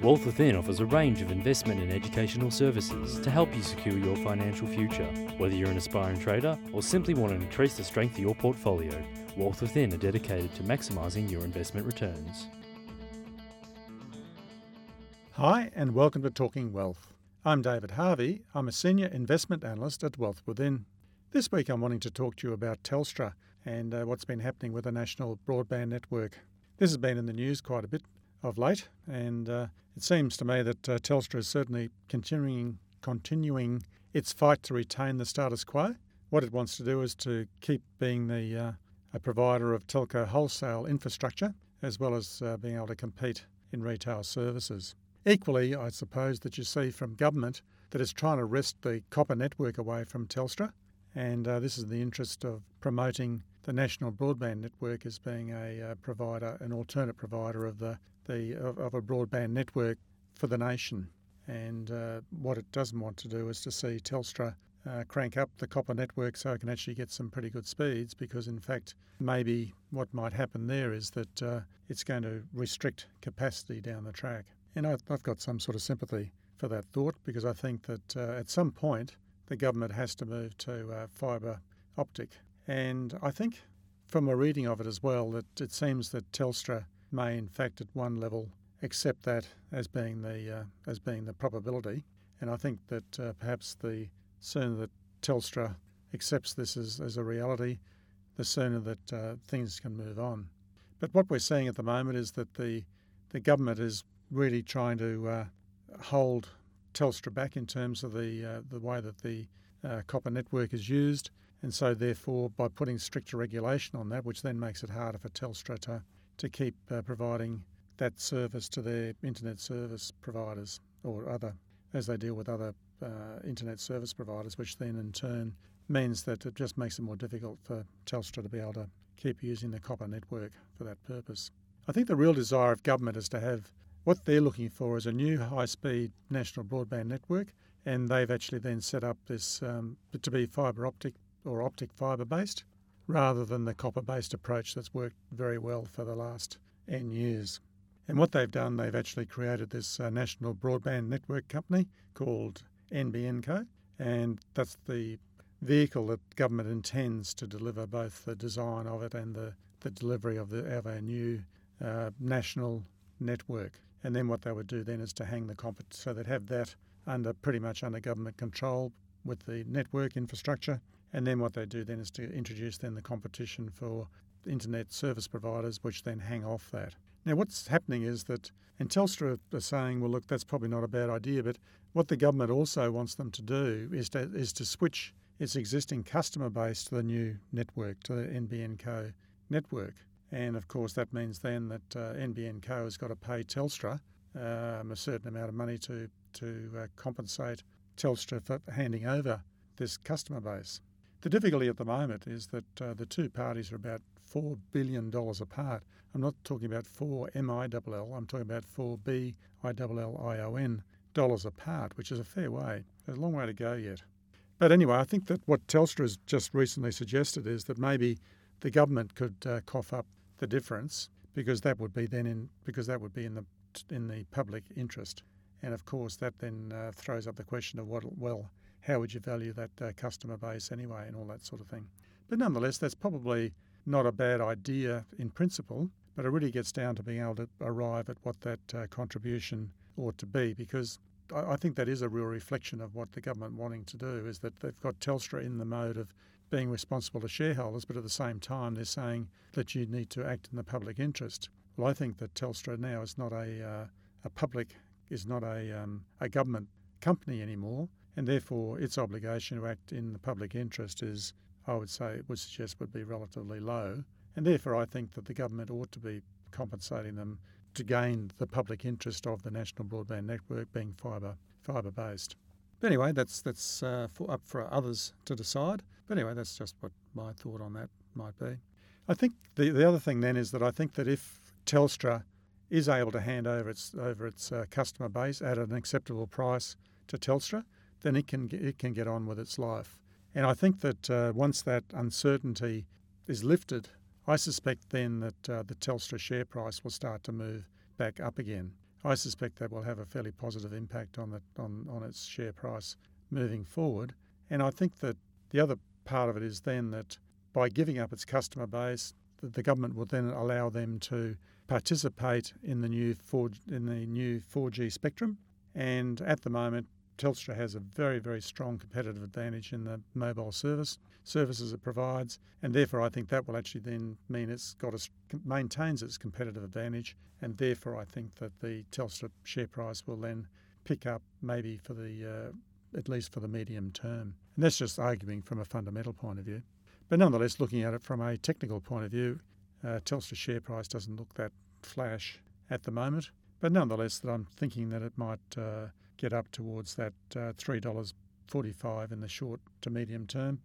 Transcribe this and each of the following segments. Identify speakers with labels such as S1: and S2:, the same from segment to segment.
S1: Wealth Within offers a range of investment and educational services to help you secure your financial future. Whether you're an aspiring trader or simply want to increase the strength of your portfolio, Wealth Within are dedicated to maximising your investment returns.
S2: Hi, and welcome to Talking Wealth. I'm David Harvey. I'm a senior investment analyst at Wealth Within. This week I'm wanting to talk to you about Telstra and uh, what's been happening with the national broadband network. This has been in the news quite a bit of late, and uh, it seems to me that uh, Telstra is certainly continuing continuing its fight to retain the status quo. What it wants to do is to keep being the uh, a provider of telco wholesale infrastructure, as well as uh, being able to compete in retail services. Equally, I suppose that you see from government that it's trying to wrest the copper network away from Telstra, and uh, this is in the interest of promoting the national broadband network as being a uh, provider, an alternate provider of the the of, of a broadband network for the nation. And uh, what it doesn't want to do is to see Telstra uh, crank up the copper network so it can actually get some pretty good speeds. Because in fact, maybe what might happen there is that uh, it's going to restrict capacity down the track. And I've, I've got some sort of sympathy for that thought because I think that uh, at some point the government has to move to uh, fibre optic. And I think from a reading of it as well that it seems that Telstra may, in fact, at one level, accept that as being the uh, as being the probability. And I think that uh, perhaps the sooner that Telstra accepts this as, as a reality, the sooner that uh, things can move on. But what we're seeing at the moment is that the the government is really trying to uh, hold Telstra back in terms of the uh, the way that the uh, copper network is used, and so therefore by putting stricter regulation on that, which then makes it harder for Telstra to to keep uh, providing that service to their internet service providers or other, as they deal with other uh, internet service providers, which then in turn means that it just makes it more difficult for Telstra to be able to keep using the copper network for that purpose. I think the real desire of government is to have what they're looking for is a new high speed national broadband network, and they've actually then set up this um, to be fibre optic or optic fibre based rather than the copper based approach that's worked very well for the last N years. And what they've done, they've actually created this uh, national broadband network company called NBN Co. And that's the vehicle that government intends to deliver both the design of it and the, the delivery of, the, of our new uh, national network. And then what they would do then is to hang the comp so they'd have that under pretty much under government control with the network infrastructure and then what they do then is to introduce then the competition for internet service providers, which then hang off that. Now, what's happening is that, and Telstra are saying, well, look, that's probably not a bad idea, but what the government also wants them to do is to, is to switch its existing customer base to the new network, to the NBN Co network. And of course, that means then that uh, NBN Co has got to pay Telstra um, a certain amount of money to, to uh, compensate Telstra for handing over this customer base. The difficulty at the moment is that uh, the two parties are about $4 billion apart. I'm not talking about 4 M-I-L-L, I'm talking about 4 B-I-L-L-I-O-N dollars apart, which is a fair way. There's a long way to go yet. But anyway, I think that what Telstra has just recently suggested is that maybe the government could uh, cough up the difference because that would be then in because that would be in the in the public interest, and of course that then uh, throws up the question of what well how would you value that uh, customer base anyway, and all that sort of thing. But nonetheless, that's probably not a bad idea in principle, but it really gets down to being able to arrive at what that uh, contribution ought to be, because I, I think that is a real reflection of what the government wanting to do is that they've got Telstra in the mode of being responsible to shareholders, but at the same time they're saying that you need to act in the public interest. Well, I think that Telstra now is not a uh, a public is not a um, a government company anymore and therefore its obligation to act in the public interest is, I would say, would suggest would be relatively low. And therefore, I think that the government ought to be compensating them to gain the public interest of the national broadband network being fibre fibre based. But anyway, that's that's uh, for, up for others to decide. But anyway, that's just what my thought on that might be. I think the the other thing then is that I think that if Telstra is able to hand over its over its uh, customer base at an acceptable price to Telstra, then it can it can get on with its life. And I think that uh, once that uncertainty is lifted, I suspect then that uh, the Telstra share price will start to move back up again. I suspect that will have a fairly positive impact on, the, on, on its share price moving forward. And I think that the other part of it is then that by giving up its customer base, the, the government will then allow them to participate in the new 4 in the new 4G spectrum. And at the moment, Telstra has a very, very strong competitive advantage in the mobile service services it provides, and therefore I think that will actually then mean it's got a, maintains its competitive advantage, and therefore I think that the Telstra share price will then pick up maybe for the uh, at least for the medium term, and that's just arguing from a fundamental point of view. But nonetheless, looking at it from a technical point of view, uh, Telstra share price doesn't look that flash at the moment. But nonetheless, that I'm thinking that it might uh, get up towards that uh, $3.45 in the short to medium term.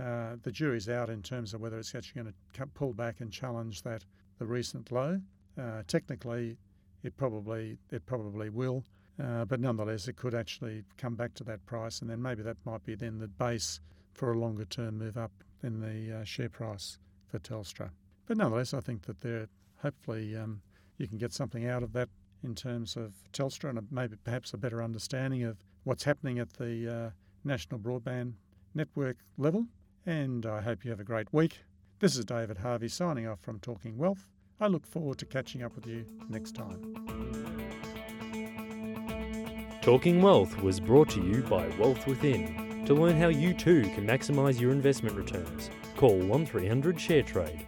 S2: Uh, the jury's out in terms of whether it's actually going to pull back and challenge that the recent low. Uh, technically, it probably it probably will, uh, but nonetheless, it could actually come back to that price, and then maybe that might be then the base for a longer term move up in the uh, share price for Telstra. But nonetheless, I think that there hopefully um, you can get something out of that in terms of Telstra and maybe perhaps a better understanding of what's happening at the uh, national broadband network level. And I hope you have a great week. This is David Harvey signing off from Talking Wealth. I look forward to catching up with you next time.
S1: Talking Wealth was brought to you by Wealth Within. To learn how you too can maximise your investment returns, call 1300 ShareTrade